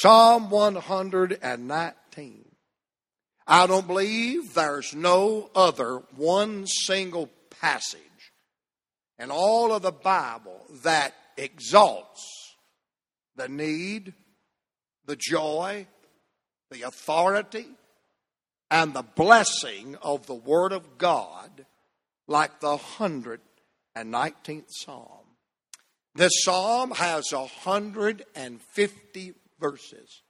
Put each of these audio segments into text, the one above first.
Psalm 119. I don't believe there's no other one single passage in all of the Bible that exalts the need, the joy, the authority, and the blessing of the Word of God like the 119th Psalm. This psalm has 150 verses,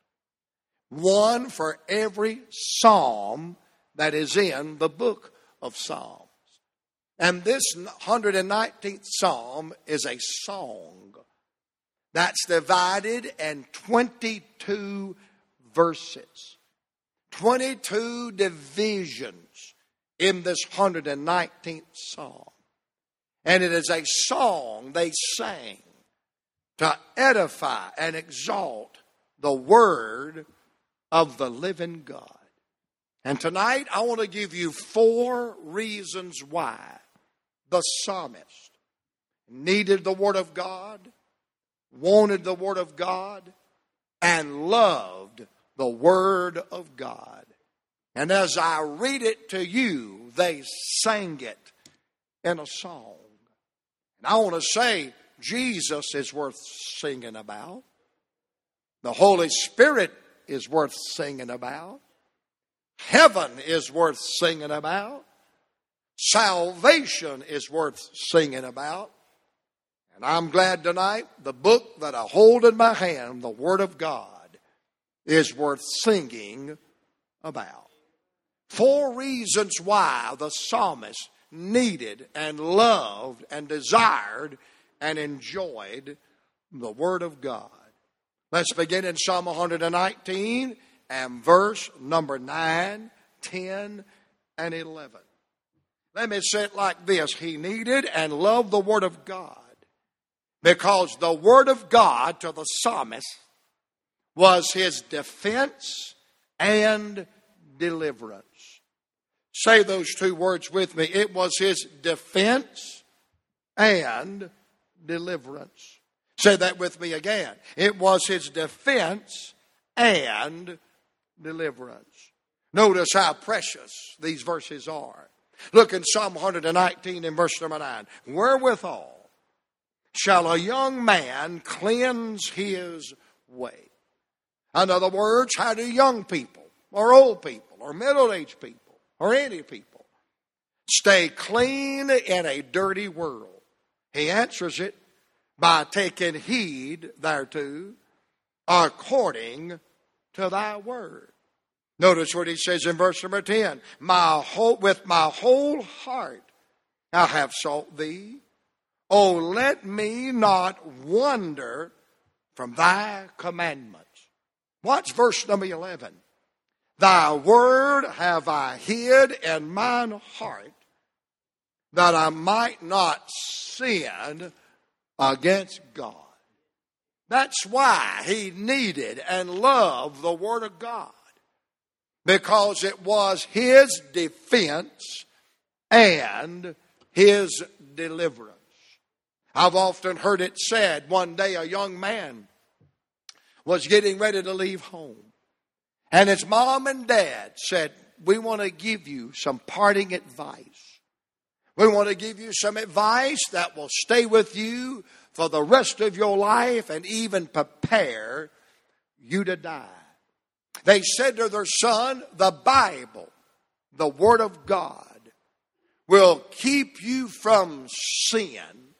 one for every psalm that is in the book of Psalms. And this 119th psalm is a song that's divided in 22 verses, 22 divisions in this 119th psalm. And it is a song they sang to edify and exalt the word of the living God. And tonight I want to give you four reasons why the psalmist needed the Word of God, wanted the Word of God, and loved the Word of God. And as I read it to you, they sang it in a song. And I want to say, Jesus is worth singing about. The Holy Spirit is worth singing about. Heaven is worth singing about. Salvation is worth singing about. And I'm glad tonight the book that I hold in my hand, the Word of God, is worth singing about. Four reasons why the psalmist needed and loved and desired and enjoyed the Word of God. Let's begin in Psalm 119 and verse number 9, 10, and 11. Let me say it like this He needed and loved the Word of God because the Word of God to the psalmist was his defense and deliverance. Say those two words with me. It was his defense and deliverance. Say that with me again. It was his defense and deliverance. Notice how precious these verses are. Look in Psalm 119 in verse number 9. Wherewithal shall a young man cleanse his way? In other words, how do young people, or old people, or middle aged people, or any people stay clean in a dirty world? He answers it by taking heed thereto according to thy word. Notice what he says in verse number 10 my whole, With my whole heart I have sought thee. Oh, let me not wander from thy commandments. Watch verse number 11. Thy word have I hid in mine heart that I might not sin against God. That's why he needed and loved the Word of God because it was his defense and his deliverance. I've often heard it said one day a young man was getting ready to leave home. And his mom and dad said, We want to give you some parting advice. We want to give you some advice that will stay with you for the rest of your life and even prepare you to die. They said to their son, The Bible, the Word of God, will keep you from sin.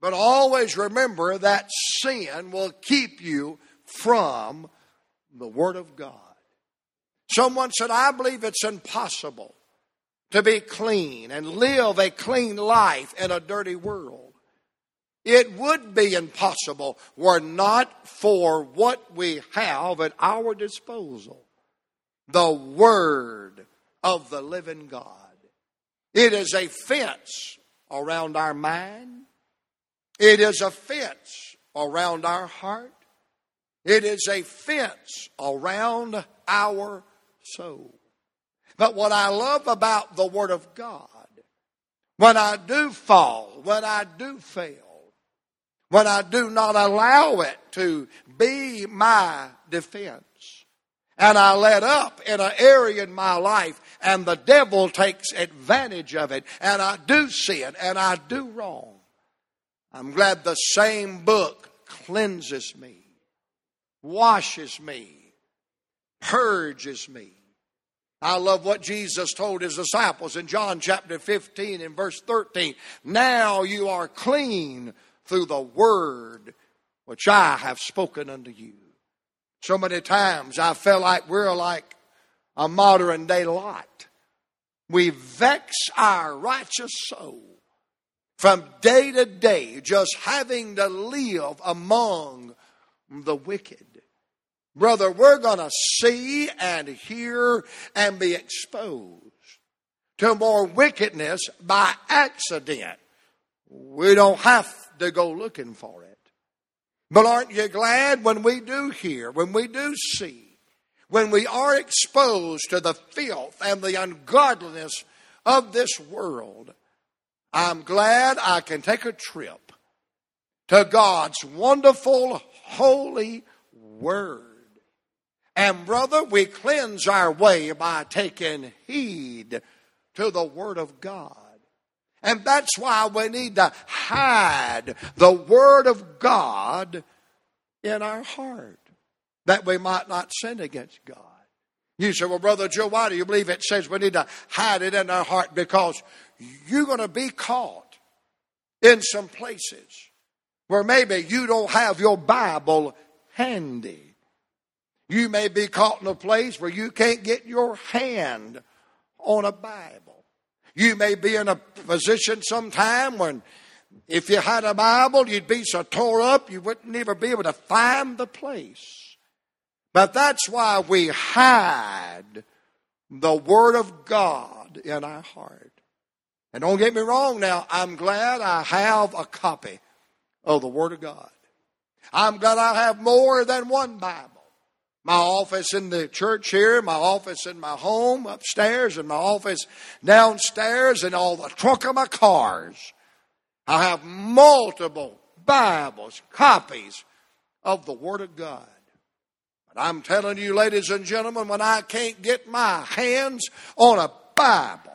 But always remember that sin will keep you from the Word of God. Someone said, I believe it's impossible to be clean and live a clean life in a dirty world. It would be impossible were not for what we have at our disposal the Word of the living God. It is a fence around our mind, it is a fence around our heart, it is a fence around our soul. But what I love about the Word of God, when I do fall, when I do fail, when I do not allow it to be my defense. And I let up in an area in my life and the devil takes advantage of it and I do sin and I do wrong. I'm glad the same book cleanses me, washes me, purges me. I love what Jesus told his disciples in John chapter 15 and verse 13. Now you are clean through the word which I have spoken unto you. So many times I feel like we're like a modern day Lot. We vex our righteous soul from day to day, just having to live among the wicked. Brother, we're going to see and hear and be exposed to more wickedness by accident. We don't have to go looking for it. But aren't you glad when we do hear, when we do see, when we are exposed to the filth and the ungodliness of this world? I'm glad I can take a trip to God's wonderful, holy Word. And brother, we cleanse our way by taking heed to the Word of God. And that's why we need to hide the Word of God in our heart that we might not sin against God. You say, well, Brother Joe, why do you believe it says we need to hide it in our heart? Because you're going to be caught in some places where maybe you don't have your Bible handy. You may be caught in a place where you can't get your hand on a Bible. You may be in a position sometime when if you had a Bible, you'd be so tore up you wouldn't even be able to find the place. But that's why we hide the Word of God in our heart. And don't get me wrong now, I'm glad I have a copy of the Word of God. I'm glad I have more than one Bible my office in the church here, my office in my home upstairs, and my office downstairs, and all the trunk of my cars. I have multiple Bibles, copies of the Word of God. But I'm telling you, ladies and gentlemen, when I can't get my hands on a Bible,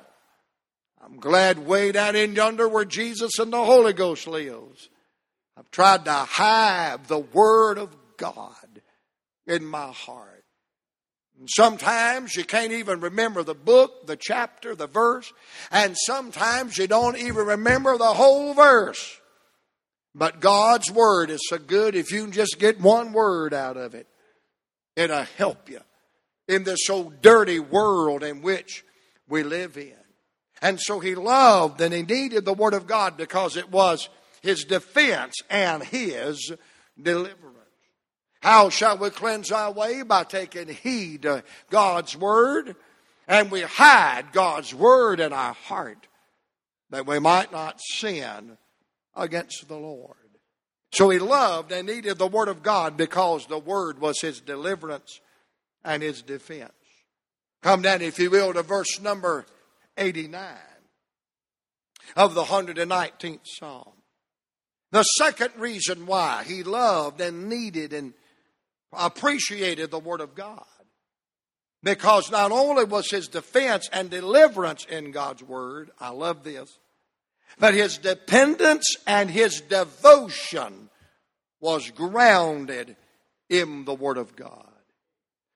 I'm glad way down in yonder where Jesus and the Holy Ghost lives. I've tried to hide the Word of God in my heart. And sometimes you can't even remember the book, the chapter, the verse, and sometimes you don't even remember the whole verse. But God's Word is so good if you can just get one word out of it, it'll help you in this so dirty world in which we live in. And so he loved and he needed the Word of God because it was his defense and his deliverance. How shall we cleanse our way? By taking heed to God's word. And we hide God's word in our heart that we might not sin against the Lord. So he loved and needed the word of God because the word was his deliverance and his defense. Come down, if you will, to verse number 89 of the 119th Psalm. The second reason why he loved and needed and appreciated the Word of God. Because not only was his defense and deliverance in God's Word, I love this, but his dependence and his devotion was grounded in the Word of God.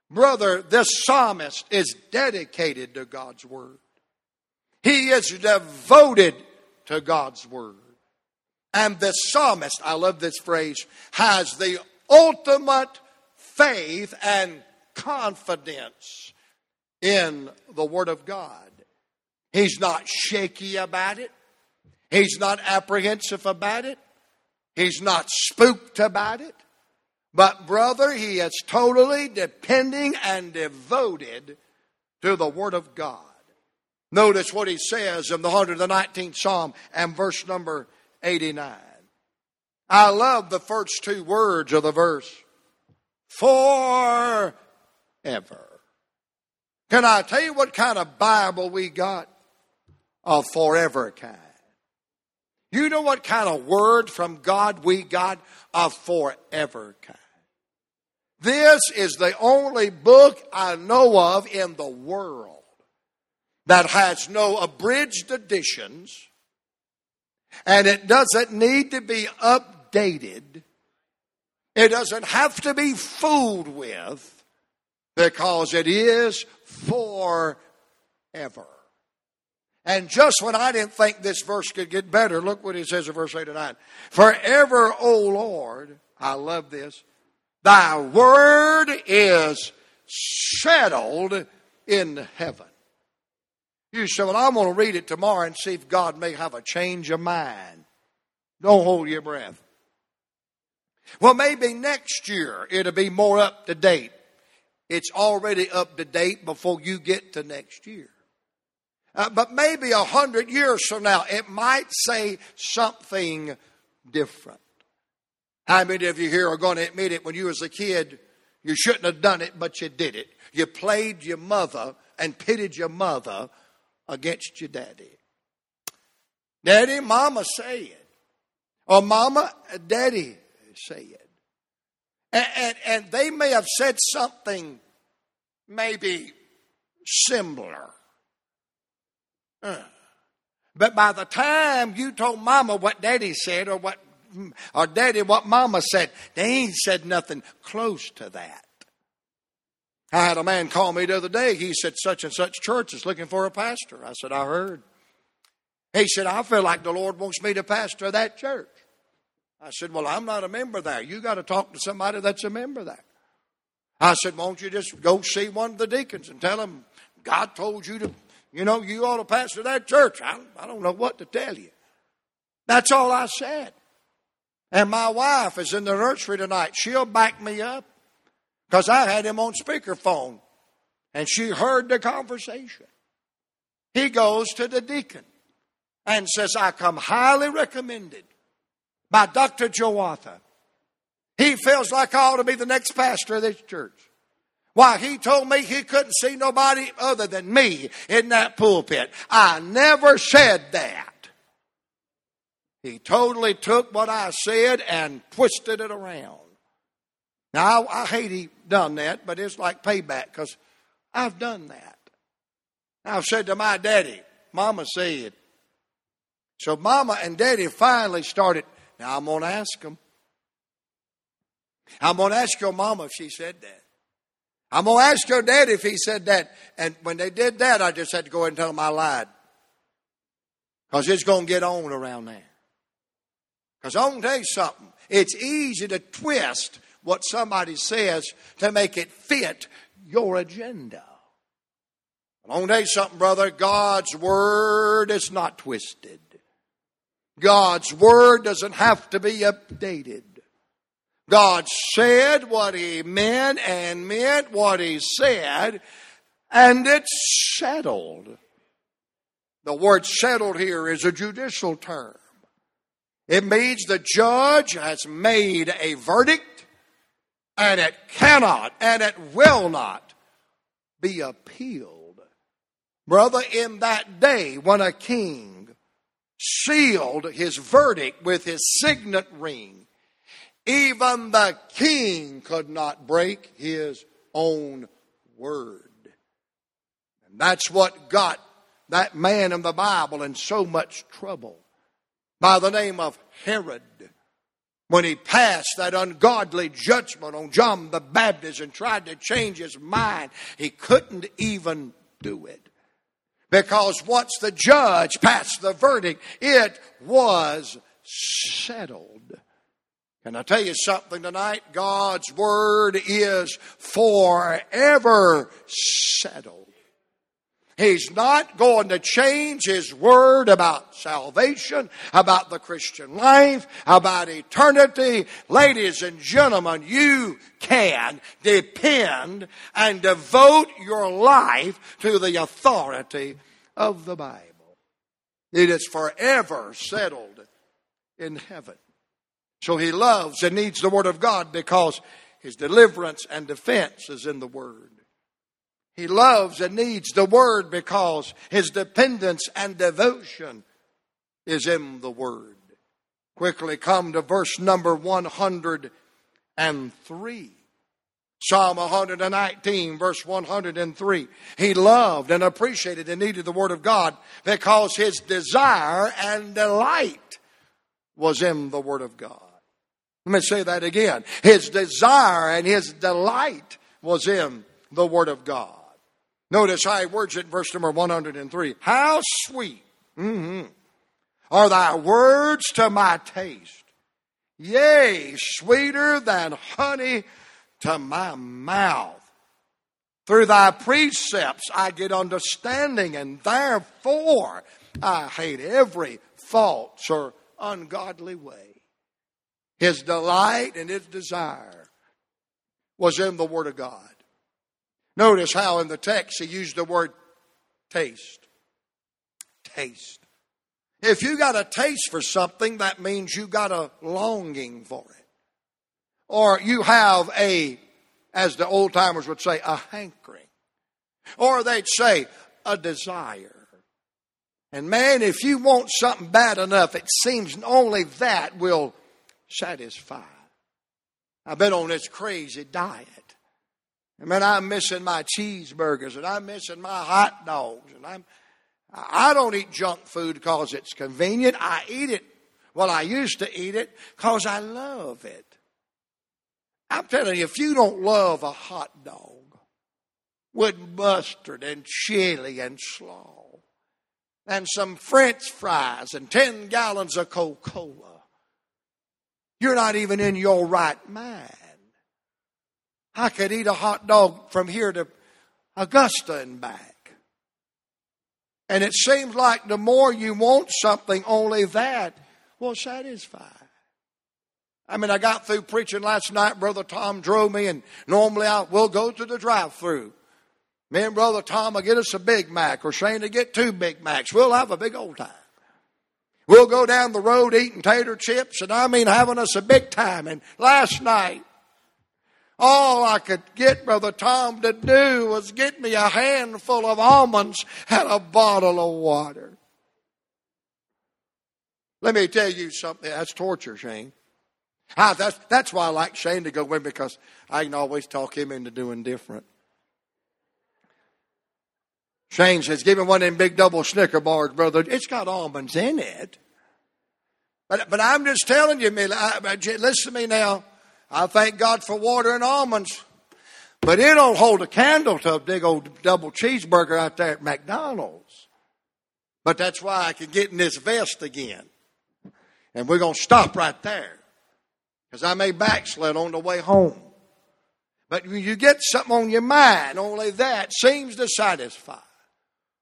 Brother, this psalmist is dedicated to God's Word. He is devoted to God's Word. And the psalmist, I love this phrase, has the ultimate faith and confidence in the Word of God. He's not shaky about it. He's not apprehensive about it. He's not spooked about it. But, brother, he is totally depending and devoted to the Word of God. Notice what he says in the 119th Psalm and verse number 89. I love the first two words of the verse forever. Can I tell you what kind of Bible we got? A forever kind. You know what kind of word from God we got? A forever kind. This is the only book I know of in the world that has no abridged editions and it doesn't need to be updated. It doesn't have to be fooled with because it is forever. And just when I didn't think this verse could get better, look what it says in verse 8 and 9. Forever, O Lord, I love this, thy word is settled in heaven. You say, Well, I'm going to read it tomorrow and see if God may have a change of mind. Don't hold your breath. Well, maybe next year it'll be more up to date. It's already up to date before you get to next year. Uh, but maybe a hundred years from now, it might say something different. How many of you here are going to admit it when you was a kid, you shouldn't have done it, but you did it? You played your mother and pitted your mother against your daddy. Daddy, mama say it. Or mama, daddy say it. And, and, and they may have said something maybe similar. Uh, but by the time you told mama what daddy said or what or daddy what mama said, they ain't said nothing close to that. I had a man call me the other day. He said, such and such church is looking for a pastor. I said, I heard. He said, I feel like the Lord wants me to pastor that church. I said, Well, I'm not a member there. You got to talk to somebody that's a member there. I said, Won't you just go see one of the deacons and tell them God told you to, you know, you ought to pastor that church? I, I don't know what to tell you. That's all I said. And my wife is in the nursery tonight. She'll back me up because I had him on speakerphone and she heard the conversation. He goes to the deacon and says, I come highly recommended by Dr. Jawatha. He feels like I ought to be the next pastor of this church. Why, he told me he couldn't see nobody other than me in that pulpit. I never said that. He totally took what I said and twisted it around. Now, I, I hate he done that, but it's like payback because I've done that. I've said to my daddy, Mama said. So Mama and Daddy finally started now I'm going to ask them. I'm going to ask your mama if she said that. I'm going to ask your dad if he said that. And when they did that, I just had to go ahead and tell them I lied. Because it's going to get on around there. Because I'm going to tell you something. It's easy to twist what somebody says to make it fit your agenda. I'm going to tell you something, brother. God's word is not twisted. God's word doesn't have to be updated. God said what he meant and meant what he said, and it's settled. The word settled here is a judicial term. It means the judge has made a verdict, and it cannot and it will not be appealed. Brother, in that day when a king sealed his verdict with his signet ring. Even the king could not break his own word. And that's what got that man in the Bible in so much trouble by the name of Herod when he passed that ungodly judgment on John the Baptist and tried to change his mind. He couldn't even do it. Because once the judge passed the verdict, it was settled. Can I tell you something tonight? God's word is forever settled. He's not going to change his word about salvation, about the Christian life, about eternity. Ladies and gentlemen, you can depend and devote your life to the authority of the Bible. It is forever settled in heaven. So he loves and needs the Word of God because his deliverance and defense is in the Word. He loves and needs the Word because his dependence and devotion is in the Word. Quickly come to verse number 103. Psalm 119, verse 103. He loved and appreciated and needed the Word of God because his desire and delight was in the Word of God. Let me say that again. His desire and his delight was in the Word of God. Notice how he words it in verse number 103. How sweet mm-hmm, are thy words to my taste. Yea, sweeter than honey to my mouth. Through thy precepts I get understanding, and therefore I hate every false or ungodly way. His delight and his desire was in the Word of God. Notice how in the text he used the word taste. Taste. If you got a taste for something, that means you got a longing for it or you have a, as the old timers would say, a hankering. Or they'd say, a desire. And man, if you want something bad enough, it seems only that will satisfy. I've been on this crazy diet. And man, I'm missing my cheeseburgers and I'm missing my hot dogs and I'm I don't eat junk food because it's convenient. I eat it. Well, I used to eat it because I love it. I'm telling you, if you don't love a hot dog with mustard and chili and slaw and some french fries and 10 gallons of Coca Cola, you're not even in your right mind. I could eat a hot dog from here to Augusta and back. And it seems like the more you want something, only that will satisfy. I mean, I got through preaching last night. Brother Tom drove me, and normally I will go to the drive-through. Me and Brother Tom will get us a Big Mac, or Shane to get two Big Macs. We'll have a big old time. We'll go down the road eating tater chips, and I mean having us a big time. And last night, all I could get Brother Tom to do was get me a handful of almonds and a bottle of water. Let me tell you something. That's torture, Shane. Ah, that's, that's why I like Shane to go with because I can always talk him into doing different. Shane says, give me one of them big double Snicker bars, brother. It's got almonds in it. But, but I'm just telling you, listen to me now. I thank God for water and almonds. But it don't hold a candle to a big old double cheeseburger out there at McDonald's. But that's why I can get in this vest again. And we're going to stop right there. Because I may backslid on the way home. But when you get something on your mind, only that seems to satisfy.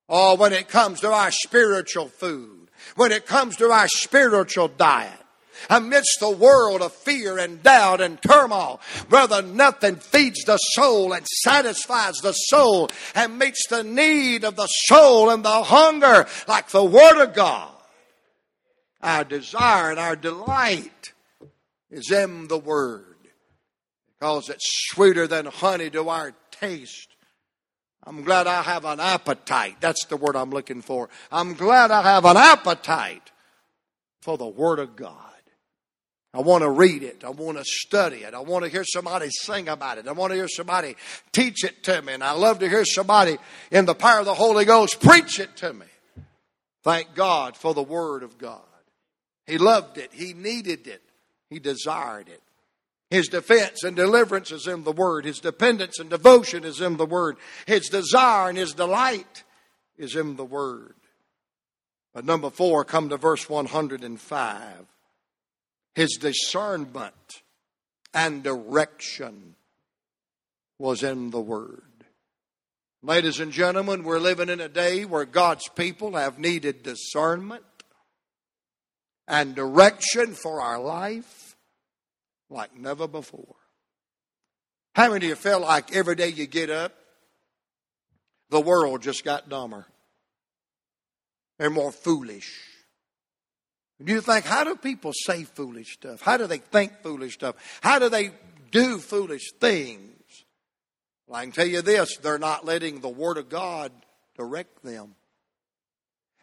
Or oh, when it comes to our spiritual food, when it comes to our spiritual diet, amidst the world of fear and doubt and turmoil. Brother, nothing feeds the soul and satisfies the soul and meets the need of the soul and the hunger like the Word of God. Our desire and our delight is in the Word because it's sweeter than honey to our taste. I'm glad I have an appetite. That's the word I'm looking for. I'm glad I have an appetite for the Word of God. I want to read it. I want to study it. I want to hear somebody sing about it. I want to hear somebody teach it to me. And I love to hear somebody in the power of the Holy Ghost preach it to me. Thank God for the Word of God. He loved it. He needed it. He desired it. His defense and deliverance is in the Word. His dependence and devotion is in the Word. His desire and his delight is in the Word. But number four, come to verse 105. His discernment and direction was in the Word. Ladies and gentlemen, we're living in a day where God's people have needed discernment and direction for our life like never before. How many of you feel like every day you get up, the world just got dumber? They're more foolish. Do you think, how do people say foolish stuff? How do they think foolish stuff? How do they do foolish things? Well, I can tell you this they're not letting the Word of God direct them.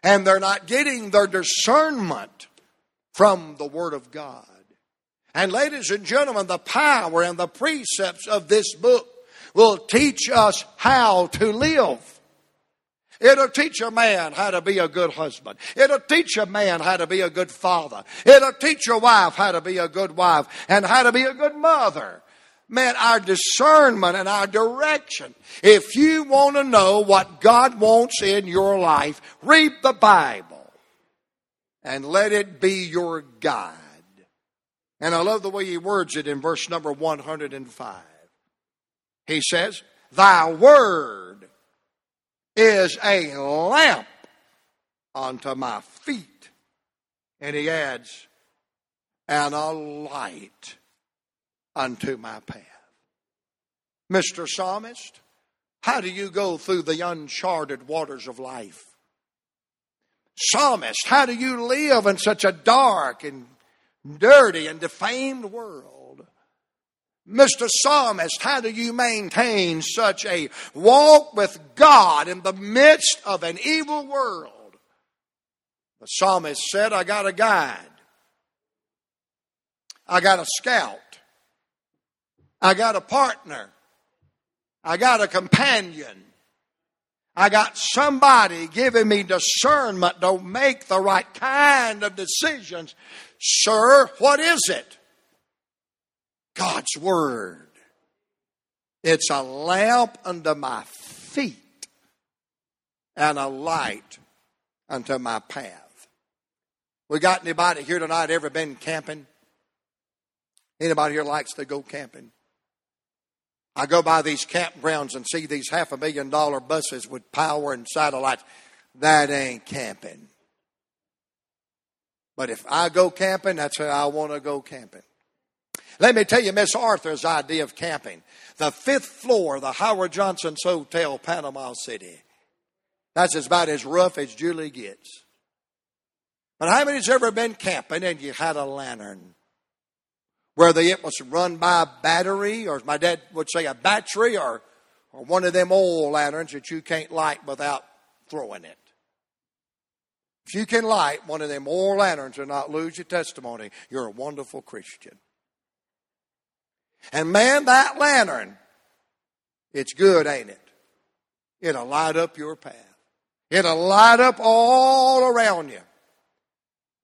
And they're not getting their discernment from the Word of God. And ladies and gentlemen, the power and the precepts of this book will teach us how to live. It'll teach a man how to be a good husband. It'll teach a man how to be a good father. It'll teach a wife how to be a good wife and how to be a good mother. Man, our discernment and our direction. If you want to know what God wants in your life, read the Bible and let it be your guide. And I love the way he words it in verse number 105. He says, Thy word is a lamp unto my feet. And he adds, and a light unto my path. Mr. Psalmist, how do you go through the uncharted waters of life? Psalmist, how do you live in such a dark and dirty and defamed world? Mr. Psalmist, how do you maintain such a walk with God in the midst of an evil world? The psalmist said, I got a guide. I got a scout. I got a partner. I got a companion. I got somebody giving me discernment to make the right kind of decisions. Sir, what is it? God's Word. It's a lamp unto my feet and a light unto my path. We got anybody here tonight ever been camping? Anybody here likes to go camping? I go by these campgrounds and see these half a million dollar buses with power and satellites. That ain't camping. But if I go camping, that's how I want to go camping. Let me tell you Miss Arthur's idea of camping. The fifth floor of the Howard Johnson's Hotel, Panama City. That's about as rough as Julie gets. But how many's ever been camping and you had a lantern? Whether it was run by a battery, or as my dad would say a battery, or, or one of them oil lanterns that you can't light without throwing it. If you can light one of them oil lanterns and not lose your testimony, you're a wonderful Christian. And man, that lantern, it's good, ain't it? It'll light up your path. It'll light up all around you.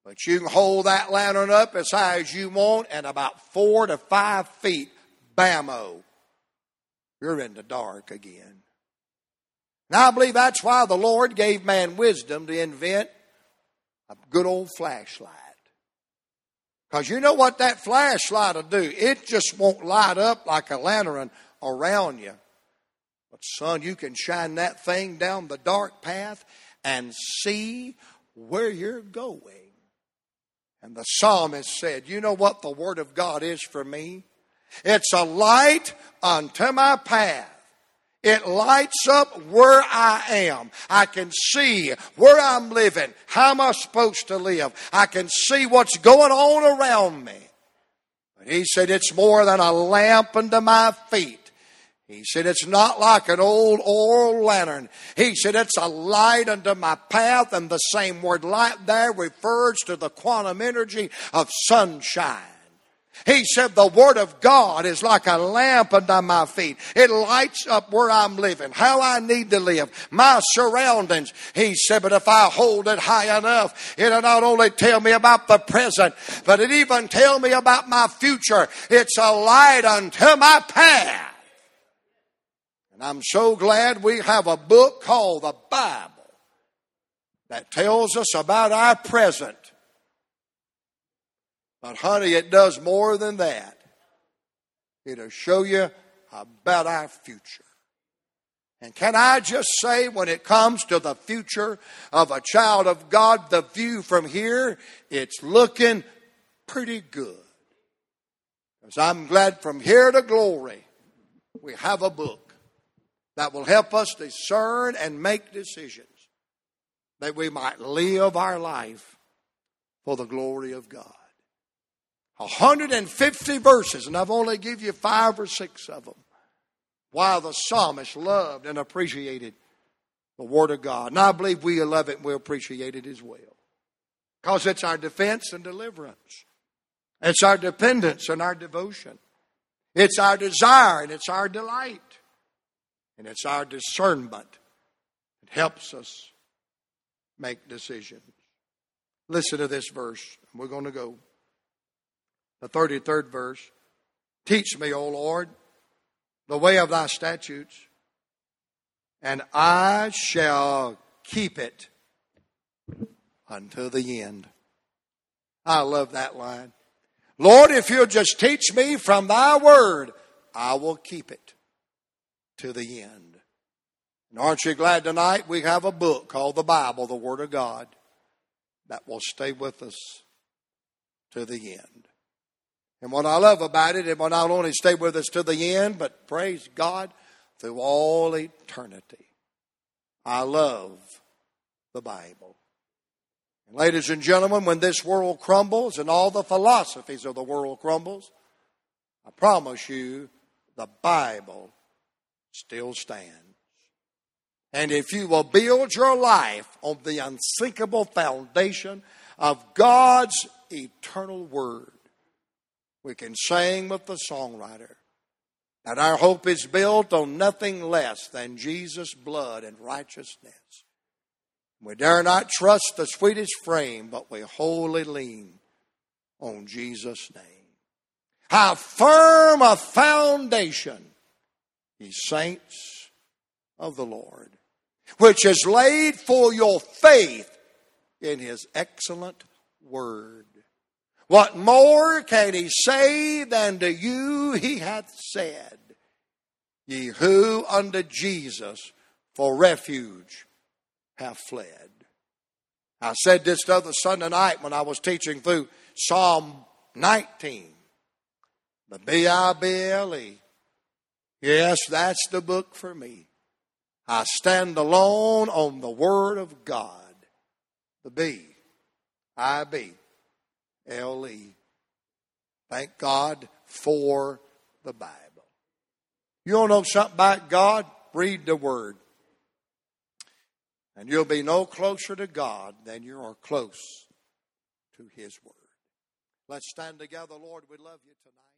But you can hold that lantern up as high as you want, and about four to five feet, bammo, you're in the dark again. Now, I believe that's why the Lord gave man wisdom to invent a good old flashlight. Because you know what that flashlight will do? It just won't light up like a lantern around you. But, son, you can shine that thing down the dark path and see where you're going. And the psalmist said, You know what the Word of God is for me? It's a light unto my path. It lights up where I am. I can see where I'm living. How am I supposed to live? I can see what's going on around me. But he said it's more than a lamp unto my feet. He said, It's not like an old oil lantern. He said, It's a light unto my path, and the same word light there refers to the quantum energy of sunshine. He said, The Word of God is like a lamp under my feet. It lights up where I'm living, how I need to live, my surroundings. He said, But if I hold it high enough, it'll not only tell me about the present, but it even tell me about my future. It's a light unto my path. And I'm so glad we have a book called the Bible that tells us about our present but, honey, it does more than that. It'll show you about our future. And can I just say, when it comes to the future of a child of God, the view from here, it's looking pretty good. Because I'm glad from here to glory, we have a book that will help us discern and make decisions that we might live our life for the glory of God. 150 verses, and I've only give you five or six of them. While the psalmist loved and appreciated the Word of God. And I believe we love it and we appreciate it as well. because it's our defense and deliverance. It's our dependence and our devotion. It's our desire and it's our delight. And it's our discernment. It helps us make decisions. Listen to this verse. We're going to go. The 33rd verse. Teach me, O Lord, the way of thy statutes, and I shall keep it until the end. I love that line. Lord, if you'll just teach me from thy word, I will keep it to the end. And aren't you glad tonight we have a book called the Bible, the Word of God, that will stay with us to the end. And what I love about it, it will not only stay with us to the end, but praise God through all eternity. I love the Bible. And ladies and gentlemen, when this world crumbles and all the philosophies of the world crumbles, I promise you the Bible still stands. And if you will build your life on the unsinkable foundation of God's eternal word, we can sing with the songwriter that our hope is built on nothing less than Jesus' blood and righteousness. We dare not trust the sweetest frame, but we wholly lean on Jesus' name. How firm a foundation, ye saints of the Lord, which is laid for your faith in his excellent word. What more can he say than to you he hath said? Ye who unto Jesus for refuge have fled. I said this the other Sunday night when I was teaching through Psalm 19. The B I B L E. Yes, that's the book for me. I stand alone on the Word of God. The B I B L E. Thank God for the Bible. You don't know something about God? Read the Word. And you'll be no closer to God than you are close to His Word. Let's stand together, Lord. We love you tonight.